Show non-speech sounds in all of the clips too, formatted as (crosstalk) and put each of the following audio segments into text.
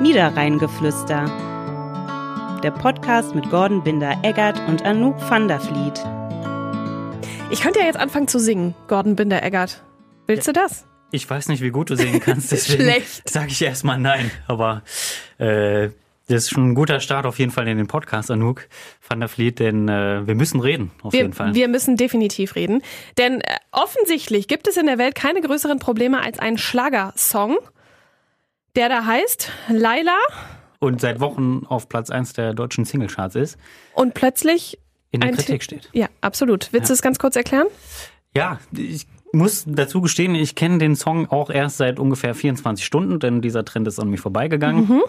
Niederrheingeflüster. Der Podcast mit Gordon Binder-Eggert und Anouk van der Vliet. Ich könnte ja jetzt anfangen zu singen, Gordon Binder-Eggert. Willst du das? Ich weiß nicht, wie gut du singen kannst, (laughs) deswegen Schlecht. sage ich erstmal nein. Aber äh, das ist schon ein guter Start auf jeden Fall in den Podcast, Anouk van der Vliet, denn äh, wir müssen reden, auf Wir, jeden Fall. wir müssen definitiv reden. Denn äh, offensichtlich gibt es in der Welt keine größeren Probleme als einen Schlagersong, der da heißt Laila Und seit Wochen auf Platz 1 der deutschen Singlecharts ist, und plötzlich in der Kritik Ti- steht. Ja, absolut. Willst du es ganz kurz erklären? Ja, ich muss dazu gestehen, ich kenne den Song auch erst seit ungefähr 24 Stunden, denn dieser Trend ist an mir vorbeigegangen. Mhm.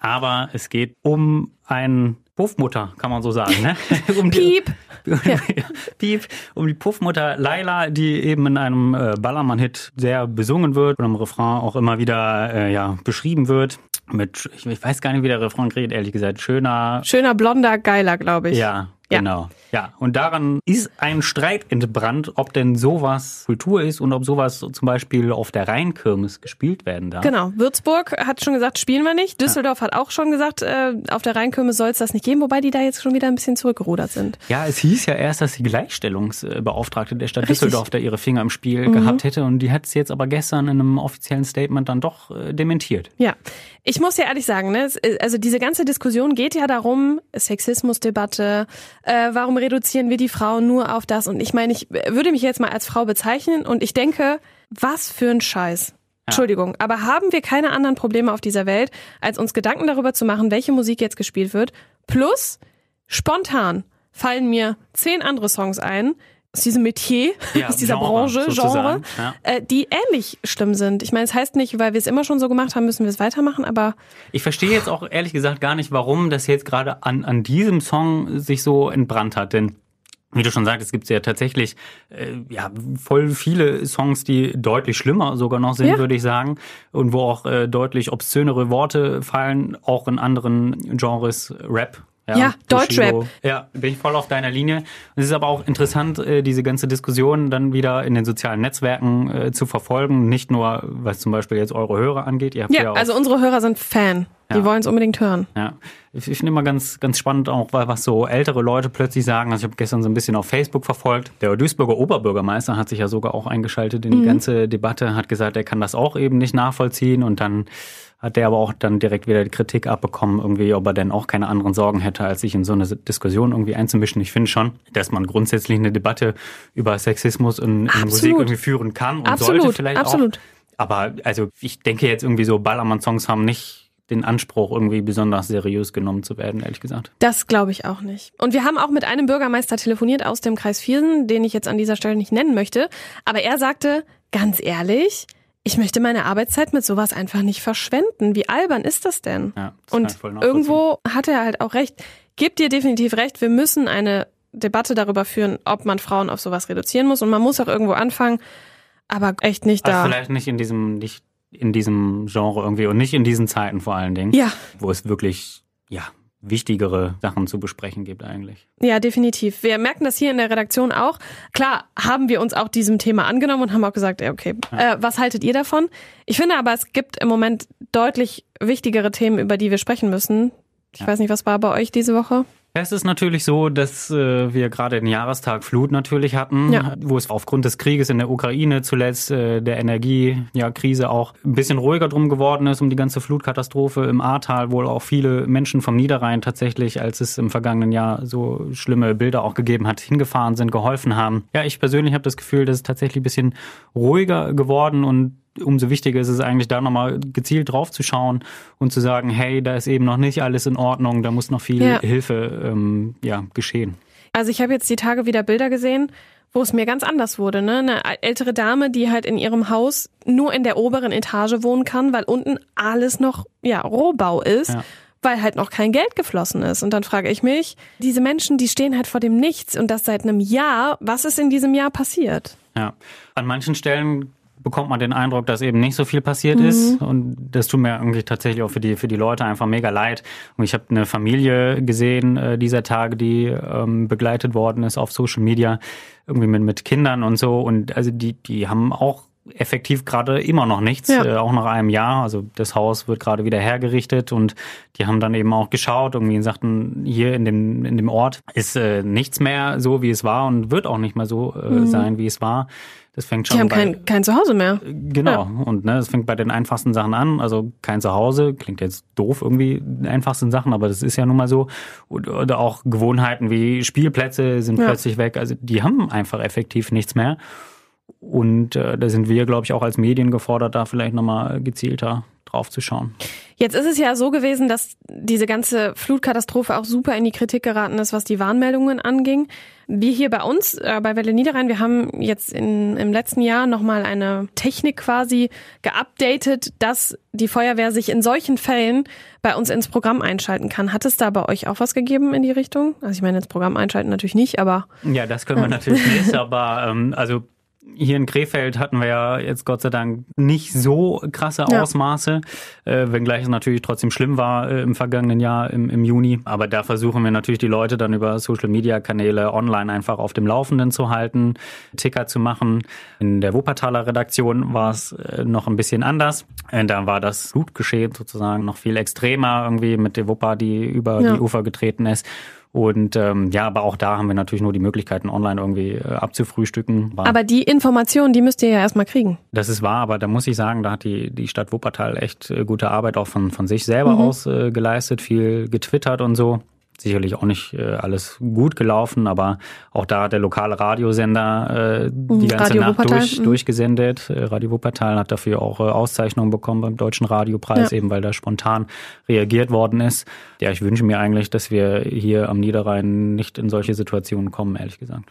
Aber es geht um ein Puffmutter, kann man so sagen. Ne? (laughs) um die- Piep. (laughs) Piep, um die Puffmutter Laila, die eben in einem äh, Ballermann-Hit sehr besungen wird und im Refrain auch immer wieder äh, ja, beschrieben wird. Mit, ich, ich weiß gar nicht, wie der Refrain geht, ehrlich gesagt. Schöner, Schöner, blonder, geiler, glaube ich. ja, Ja. genau. Ja, und daran ist ein Streit entbrannt, ob denn sowas Kultur ist und ob sowas zum Beispiel auf der Rheinkirmes gespielt werden darf. Genau. Würzburg hat schon gesagt, spielen wir nicht. Düsseldorf hat auch schon gesagt, äh, auf der Rheinkirmes soll es das nicht geben, wobei die da jetzt schon wieder ein bisschen zurückgerudert sind. Ja, es hieß ja erst, dass die Gleichstellungsbeauftragte der Stadt Richtig. Düsseldorf da ihre Finger im Spiel gehabt hätte und die hat es jetzt aber gestern in einem offiziellen Statement dann doch äh, dementiert. Ja, ich muss ja ehrlich sagen, ne, es- also diese ganze Diskussion geht ja darum, Sexismusdebatte, äh, warum reduzieren wir die Frauen nur auf das? Und ich meine, ich würde mich jetzt mal als Frau bezeichnen und ich denke, was für ein Scheiß. Entschuldigung, aber haben wir keine anderen Probleme auf dieser Welt, als uns Gedanken darüber zu machen, welche Musik jetzt gespielt wird? Plus, spontan fallen mir zehn andere Songs ein, aus diesem Metier, Ja, (laughs) aus dieser Genre, Branche, Genre, ja. äh, die ähnlich schlimm sind. Ich meine, es heißt nicht, weil wir es immer schon so gemacht haben, müssen wir es weitermachen, aber Ich verstehe jetzt auch ehrlich gesagt gar nicht, warum das jetzt gerade an, an diesem Song sich so entbrannt hat, denn wie du schon sagtest, gibt es ja tatsächlich äh, ja voll viele Songs, die deutlich schlimmer sogar noch sind, Ja. würde ich sagen, und wo auch äh, deutlich obszönere Worte fallen, auch in anderen Genres Rap. Ja, Deutschrap. Bushido. Ja, bin ich voll auf deiner Linie. Es ist aber auch interessant, äh, diese ganze Diskussion dann wieder in den sozialen Netzwerken äh, zu verfolgen. Nicht nur, was zum Beispiel jetzt eure Hörer angeht. Ihr habt ja, ja, also unsere Hörer sind Fan. Die Ja. wollen es unbedingt hören. ja, ich, ich finde immer ganz, ganz spannend auch, was so ältere Leute plötzlich sagen. Also ich habe gestern so ein bisschen auf Facebook verfolgt. Der Duisburger Oberbürgermeister hat sich ja sogar auch eingeschaltet in die ganze Debatte, hat gesagt, er kann das auch eben nicht nachvollziehen und dann hat der aber auch dann direkt wieder die Kritik abbekommen, irgendwie, ob er denn auch keine anderen Sorgen hätte, als sich in so eine Diskussion irgendwie einzumischen. Ich finde schon, dass man grundsätzlich eine Debatte über Sexismus in, in. Musik irgendwie führen kann und Absolut, sollte vielleicht absolut. auch. Aber also ich denke jetzt irgendwie so Ballermann-Songs haben nicht den Anspruch, irgendwie besonders seriös genommen zu werden, ehrlich gesagt. Das glaube ich auch nicht. Und wir haben auch mit einem Bürgermeister telefoniert aus dem Kreis Viersen, den ich jetzt an dieser Stelle nicht nennen möchte. Aber er sagte, ganz ehrlich, ich möchte meine Arbeitszeit mit sowas einfach nicht verschwenden. Wie albern ist das denn? Ja, das Und irgendwo hat er halt auch recht. Gibt dir definitiv recht, wir müssen eine Debatte darüber führen, ob man Frauen auf sowas reduzieren muss. Und man muss auch irgendwo anfangen, aber echt nicht Also da. vielleicht nicht in diesem, nicht in diesem Genre irgendwie und nicht in diesen Zeiten vor allen Dingen, Ja, wo es wirklich, ja, wichtigere Sachen zu besprechen gibt eigentlich. Ja, definitiv. Wir merken das hier in der Redaktion auch. Klar haben wir uns auch diesem Thema angenommen und haben auch gesagt, ja, okay, äh, was haltet ihr davon? Ich finde aber, es gibt im Moment deutlich wichtigere Themen, über die wir sprechen müssen. Ich weiß nicht, was war bei euch diese Woche? Es ist natürlich so, dass äh, wir gerade den Jahrestag Flut natürlich hatten, Ja. wo es aufgrund des Krieges in der Ukraine zuletzt, äh, der Energiekrise ja, auch ein bisschen ruhiger drum geworden ist um die ganze Flutkatastrophe im Ahrtal, wo auch viele Menschen vom Niederrhein tatsächlich, als es im vergangenen Jahr so schlimme Bilder auch gegeben hat, hingefahren sind, geholfen haben. Ja, ich persönlich habe das Gefühl, dass es tatsächlich ein bisschen ruhiger geworden und umso wichtiger ist es eigentlich, da nochmal gezielt drauf zu schauen und zu sagen, hey, da ist eben noch nicht alles in Ordnung, da muss noch viel Ja. Hilfe ähm, ja, geschehen. Also ich habe jetzt die Tage wieder Bilder gesehen, wo es mir ganz anders wurde. Ne? Eine ältere Dame, die halt in ihrem Haus nur in der oberen Etage wohnen kann, weil unten alles noch ja Rohbau ist. Ja. Weil halt noch kein Geld geflossen ist. Und dann frage ich mich, diese Menschen, die stehen halt vor dem Nichts und das seit einem Jahr. Was ist in diesem Jahr passiert? Ja. An manchen Stellen bekommt man den Eindruck, dass eben nicht so viel passiert ist. Und das tut mir irgendwie tatsächlich auch für die, für die Leute einfach mega leid. Und ich habe eine Familie gesehen äh, dieser Tage, die ähm, begleitet worden ist auf Social Media, irgendwie mit, mit Kindern und so. Und also die, die haben auch effektiv gerade immer noch nichts, Ja. äh, auch nach einem Jahr. Also das Haus wird gerade wieder hergerichtet und die haben dann eben auch geschaut, irgendwie und sagten, hier in dem, in dem Ort ist äh, nichts mehr so, wie es war und wird auch nicht mehr so äh, sein, wie es war. Das fängt schon Mhm. Die haben bei, kein, kein Zuhause mehr. Genau. Und ne, es fängt bei den einfachsten Sachen an. Also kein Zuhause, klingt jetzt doof irgendwie, einfachsten Sachen, aber das ist ja nun mal so. Oder auch Gewohnheiten wie Spielplätze sind Ja. plötzlich weg. Also die haben einfach effektiv nichts mehr. Und äh, da sind wir, glaube ich, auch als Medien gefordert, da vielleicht nochmal gezielter drauf zu schauen. Jetzt ist es ja so gewesen, dass diese ganze Flutkatastrophe auch super in die Kritik geraten ist, was die Warnmeldungen anging. Wir hier bei uns, äh, bei Welle Niederrhein, wir haben jetzt in, im letzten Jahr nochmal eine Technik quasi geupdatet, dass die Feuerwehr sich in solchen Fällen bei uns ins Programm einschalten kann. Hat es da bei euch auch was gegeben in die Richtung? Also ich meine, ins Programm einschalten natürlich nicht, aber Ja, das können wir natürlich (laughs) nicht, aber ähm, also hier in Krefeld hatten wir ja jetzt Gott sei Dank nicht so krasse Ja. Ausmaße, äh, wenngleich es natürlich trotzdem schlimm war äh, im vergangenen Jahr im, im Juni. Aber da versuchen wir natürlich die Leute dann über Social-Media-Kanäle online einfach auf dem Laufenden zu halten, Ticker zu machen. In der Wuppertaler Redaktion war es äh, noch ein bisschen anders. Äh, da war das Flutgeschehen sozusagen noch viel extremer irgendwie mit der Wupper, die über Ja. die Ufer getreten ist. Und ähm, ja, aber auch da haben wir natürlich nur die Möglichkeiten, online irgendwie äh, abzufrühstücken. War, aber die Informationen, die müsst ihr ja erstmal kriegen. das ist wahr, aber da muss ich sagen, da hat die, die Stadt Wuppertal echt äh, gute Arbeit auch von, von sich selber Mhm. aus äh, geleistet, viel getwittert und so. Sicherlich auch nicht äh, alles gut gelaufen, aber auch da hat der lokale Radiosender äh, die ganze Radio Nacht durch, mhm. durchgesendet. Äh, Radio Wuppertal hat dafür auch äh, Auszeichnungen bekommen beim Deutschen Radiopreis, Ja. eben weil da spontan reagiert worden ist. Ja, ich wünsche mir eigentlich, dass wir hier am Niederrhein nicht in solche Situationen kommen, ehrlich gesagt.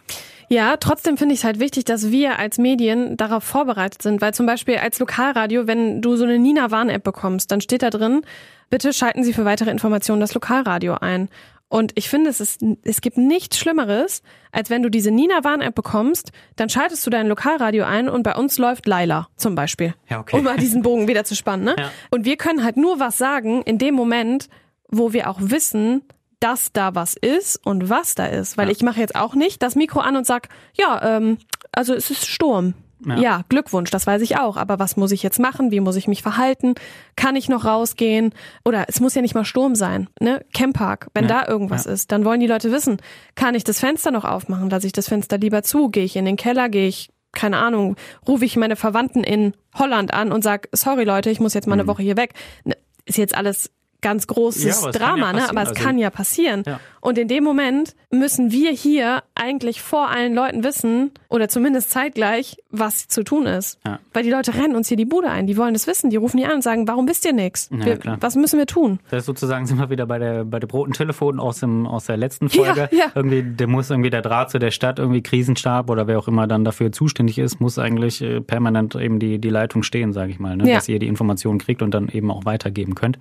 Ja, trotzdem finde ich es halt wichtig, dass wir als Medien darauf vorbereitet sind, weil zum Beispiel als Lokalradio, wenn du so eine Nina-Warn-App bekommst, dann steht da drin, bitte schalten Sie für weitere Informationen das Lokalradio ein. Und ich finde, es ist, es gibt nichts Schlimmeres, als wenn du diese Nina-Warn-App bekommst, dann schaltest du dein Lokalradio ein und bei uns läuft Laila zum Beispiel. Ja, okay. Um mal diesen Bogen wieder zu spannen, ne? Ja. Und wir können halt nur was sagen in dem Moment, wo wir auch wissen, dass da was ist und was da ist. Weil Ja. ich mache jetzt auch nicht das Mikro an und sag, ja, ähm, also es ist Sturm. Ja. Ja. Glückwunsch, das weiß ich auch. Aber was muss ich jetzt machen? Wie muss ich mich verhalten? Kann ich noch rausgehen? Oder es muss ja nicht mal Sturm sein, ne? Camppark, wenn Ja. da irgendwas Ja. ist, dann wollen die Leute wissen, kann ich das Fenster noch aufmachen? Lasse ich das Fenster lieber zu? Gehe ich in den Keller? Gehe ich keine Ahnung, rufe ich meine Verwandten in Holland an und sag, sorry Leute, ich muss jetzt mal eine Woche hier weg. Ne, Ist jetzt alles ganz großes. Ja, Drama, ne? Aber es Also- kann ja passieren. Ja. Und in dem Moment müssen wir hier eigentlich vor allen Leuten wissen, oder zumindest zeitgleich, was zu tun ist. Ja. Weil die Leute rennen uns hier die Bude ein, die wollen es wissen, die rufen die an und sagen, warum wisst ihr nichts? Was müssen wir tun? Das ist sozusagen sind wir wieder bei der bei dem roten Telefon aus dem aus der letzten Folge. ja. Irgendwie der muss irgendwie der Draht zu der Stadt irgendwie Krisenstab oder wer auch immer dann dafür zuständig ist, muss eigentlich äh, permanent eben die die Leitung stehen, sage ich mal, ne? Dass ihr die Informationen kriegt und dann eben auch weitergeben könnt.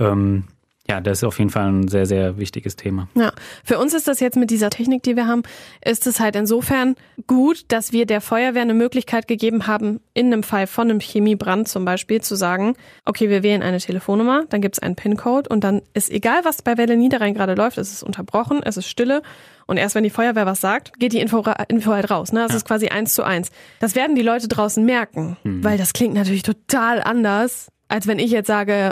Ähm, ja, das ist auf jeden Fall ein sehr sehr wichtiges Thema. Ja, für uns ist das jetzt mit dieser Technik, die wir haben, ist es halt insofern gut, dass wir der Feuerwehr eine Möglichkeit gegeben haben, in einem Fall von einem Chemiebrand zum Beispiel zu sagen, okay, wir wählen eine Telefonnummer, dann gibt es einen PIN-Code und dann ist egal, was bei Welle Niederrhein gerade läuft, es ist unterbrochen, es ist Stille und erst wenn die Feuerwehr was sagt, geht die Info, Info halt raus. Ne? Das ist quasi eins zu eins. Das werden die Leute draußen merken, weil das klingt natürlich total anders, als wenn ich jetzt sage,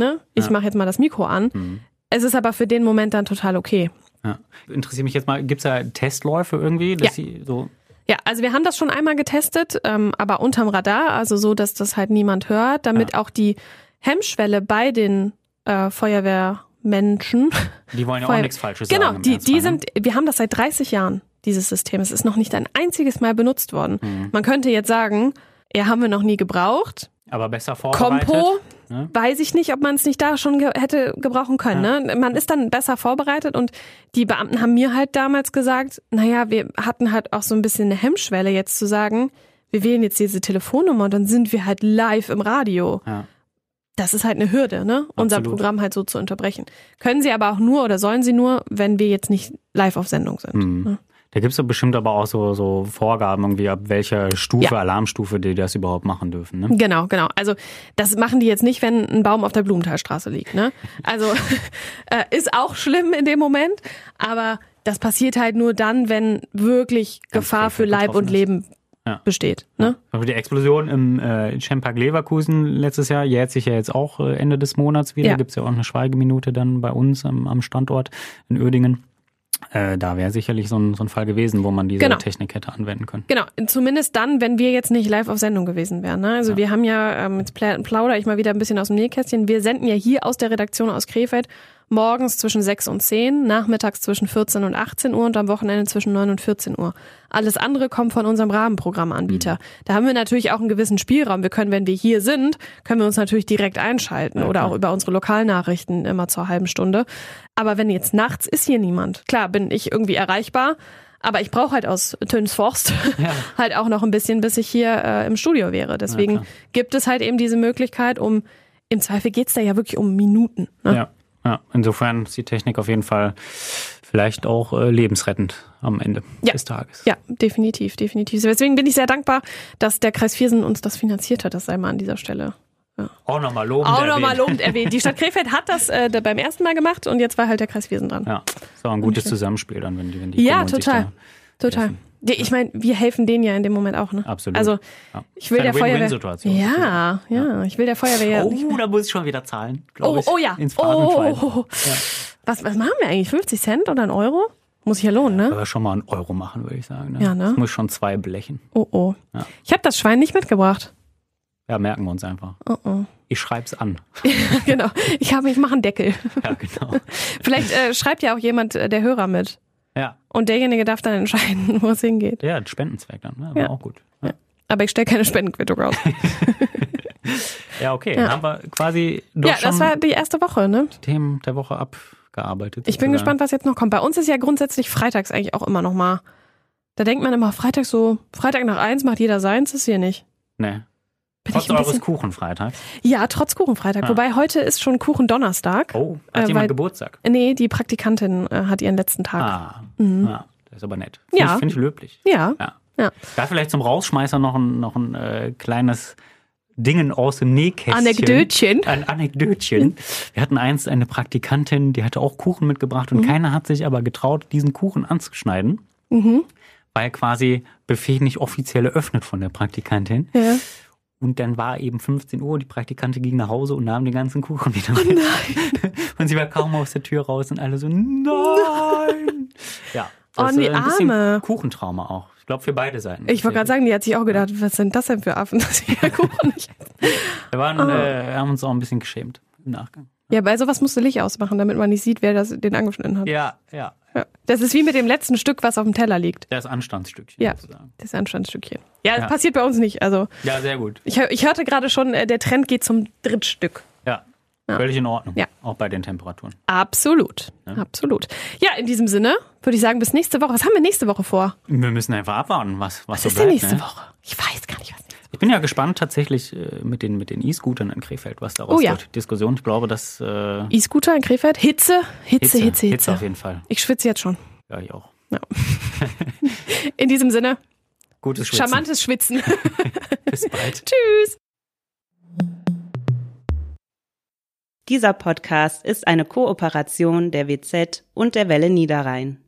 ne, ich Ja. mache jetzt mal das Mikro an. Es ist aber für den Moment dann total okay. Ja. Interessiert mich jetzt mal, gibt's da Testläufe irgendwie, dass sie so Ja, also wir haben das schon einmal getestet, ähm, aber unterm Radar, also so, dass das halt niemand hört, damit auch die Hemmschwelle bei den äh, Feuerwehrmenschen. (laughs) die wollen ja Feuer- auch nichts Falsches Genau, sagen. im die, die ne? sind, wir haben das seit 30 Jahren, dieses System. Es ist noch nicht ein einziges Mal benutzt worden. Mhm. Man könnte jetzt sagen, ja, haben wir noch nie gebraucht. aber besser vorbereitet. Kompo, ne? weiß ich nicht, ob man es nicht da schon ge hätte gebrauchen können. Ne? Man ist dann besser vorbereitet und die Beamten haben mir halt damals gesagt, naja, wir hatten halt auch so ein bisschen eine Hemmschwelle jetzt zu sagen, wir wählen jetzt diese Telefonnummer und dann sind wir halt live im Radio. Ja. Das ist halt eine Hürde, ne? Unser. Programm halt so zu unterbrechen. Können sie aber auch nur oder sollen sie nur, wenn wir jetzt nicht live auf Sendung sind. Mhm. ne? Da gibt's doch bestimmt aber auch so, so Vorgaben, irgendwie, ab welcher Stufe, Ja. Alarmstufe die das überhaupt machen dürfen. Ne? Genau, genau. Also das machen die jetzt nicht, wenn ein Baum auf der Blumenthalstraße liegt. Ne? Also (laughs) äh, ist auch schlimm in dem Moment, aber das passiert halt nur dann, wenn wirklich Ganz Gefahr für Leib und betroffen Leben ja. besteht. Ne? Ja. Die Explosion im äh, Champark Leverkusen letztes Jahr jährt sich ja jetzt auch äh, Ende des Monats wieder. Ja. Gibt es ja auch eine Schweigeminute dann bei uns am, am Standort in Uerdingen. Äh, da wäre sicherlich so ein, so ein Fall gewesen, wo man diese genau. Technik hätte anwenden können. Genau, zumindest dann, wenn wir jetzt nicht live auf Sendung gewesen wären. Ne? Also ja. wir haben ja, ähm, jetzt plaudere ich mal wieder ein bisschen aus dem Nähkästchen, wir senden ja hier aus der Redaktion aus Krefeld morgens zwischen 6 und 10, nachmittags zwischen 14 und 18 Uhr und am Wochenende zwischen 9 und 14 Uhr. Alles andere kommt von unserem Rahmenprogrammanbieter. Mhm. Da haben wir natürlich auch einen gewissen Spielraum. Wir können, wenn wir hier sind, können wir uns natürlich direkt einschalten ja, oder auch über unsere Lokalnachrichten immer zur halben Stunde. Aber wenn jetzt nachts ist hier niemand. Klar, bin ich irgendwie erreichbar. Aber ich brauche halt aus Tönsforst (laughs) ja. halt auch noch ein bisschen, bis ich hier äh, im Studio wäre. Deswegen ja, gibt es halt eben diese Möglichkeit, um im Zweifel geht's da ja wirklich um Minuten. Ne? Ja. Ja, insofern ist die Technik auf jeden Fall vielleicht auch äh, lebensrettend am Ende ja. des Tages. Ja, definitiv, definitiv. Deswegen bin ich sehr dankbar, dass der Kreis Viersen uns das finanziert hat. Das sei mal an dieser Stelle. Ja. Auch nochmal lobend Auch nochmal lobend erwähnt. Die Stadt Krefeld hat das äh, beim ersten Mal gemacht und jetzt war halt der Kreis Viersen dran. Ja, ist auch ein gutes Zusammenspiel dann, wenn die, wenn die Ja, total. Total. Helfen. Ich meine, wir helfen denen ja in dem Moment auch, ne? Absolut. Also ich will der Feuerwehr. Ja, ja, ich will der Feuerwehr. Oh, da muss ich schon wieder zahlen. Oh, ich, oh ja. Ins oh, ja. Was, was machen wir eigentlich? 50 Cent oder ein Euro? Muss ich ja lohnen, ne? Aber schon mal einen Euro machen, würde ich sagen. Ne? Ja, ne? Das muss schon zwei blechen. Oh, oh. Ja. Ich habe das Schwein nicht mitgebracht. Ja, merken wir uns einfach. Oh, oh. Ich schreib's an. (laughs) genau. Ich habe, ich mache einen Deckel. Ja, genau. (laughs) Vielleicht äh, schreibt ja auch jemand äh, der Hörer mit. Ja. Und derjenige darf dann entscheiden, (laughs) wo es hingeht. Ja, Spendenzweck dann, ne? ja. auch gut. Ja. Aber ich stelle keine Spendenquittung aus. (laughs) ja, okay. Ja. Haben wir quasi Ja, das war die erste Woche, ne? Themen der Woche abgearbeitet. Ich bin gespannt, was jetzt noch kommt. Bei uns ist ja grundsätzlich freitags eigentlich auch immer noch mal. Da denkt man immer, Freitag so, Freitag nach eins macht jeder seins, ist hier nicht. Nee. Bin trotz eures Kuchenfreitag? Ja, trotz Kuchenfreitag. Ah. Wobei heute ist schon Kuchendonnerstag. Oh, hat äh, jemand weil, Geburtstag? Nee, die Praktikantin äh, hat ihren letzten Tag. Ah, mhm. ah das ist aber nett. Find ja. Finde ich löblich. Ja. ja. ja. Da vielleicht zum Rausschmeißer noch ein, noch ein äh, kleines Dingen aus dem Nähkästchen. Anekdötchen. Ein Anekdötchen. (laughs) Wir hatten einst eine Praktikantin, die hatte auch Kuchen mitgebracht und mhm. keiner hat sich aber getraut, diesen Kuchen anzuschneiden. Mhm. Weil quasi Buffet nicht offiziell eröffnet von der Praktikantin. Ja. Und dann war eben 15 Uhr, die Praktikantin ging nach Hause und nahm den ganzen Kuchen wieder mit. Oh. (laughs) Und sie war kaum aus der Tür raus und alle so, nein. (laughs) Ja. Das oh, nee, ein bisschen Arme. Kuchentrauma auch. Ich glaube für beide Seiten. Ich wollte gerade sagen, die hat sich auch gedacht, was sind das denn für Affen, (laughs) dass sie Kuchen nicht Wir waren, oh. äh, haben uns auch ein bisschen geschämt im Nachgang. Ja, bei sowas musst du Licht ausmachen, damit man nicht sieht, wer das, den angeschnitten hat. Ja, ja, ja. Das ist wie mit dem letzten Stück, was auf dem Teller liegt. Das Anstandsstückchen. Ja, sozusagen. das Anstandsstückchen. Ja, das ja. passiert bei uns nicht. Also, ja, sehr gut. Ich, ich hörte gerade schon, äh, der Trend geht zum Drittstück. Ja, ja. Völlig in Ordnung. Ja. Auch bei den Temperaturen. Absolut. Ja. Absolut. Ja, in diesem Sinne würde ich sagen, bis nächste Woche. Was haben wir nächste Woche vor? Wir müssen einfach abwarten, was, was, was so ist bleibt. Denn nächste ne? Woche? Ich weiß gar nicht, was bin ja gespannt tatsächlich äh, mit den mit den E-Scootern in Krefeld, was daraus oh, ja. wird. Diskussion. Ich glaube, dass äh, E-Scooter in Krefeld, Hitze, Hitze, Hitze, Hitze, Hitze. Hitze auf jeden Fall. Ich schwitze jetzt schon. Ja, ich auch. Ja. in diesem Sinne. Gutes Schwitzen. Charmantes Schwitzen. (laughs) Bis bald. (laughs) Tschüss. Dieser Podcast ist eine Kooperation der WZ und der Welle Niederrhein.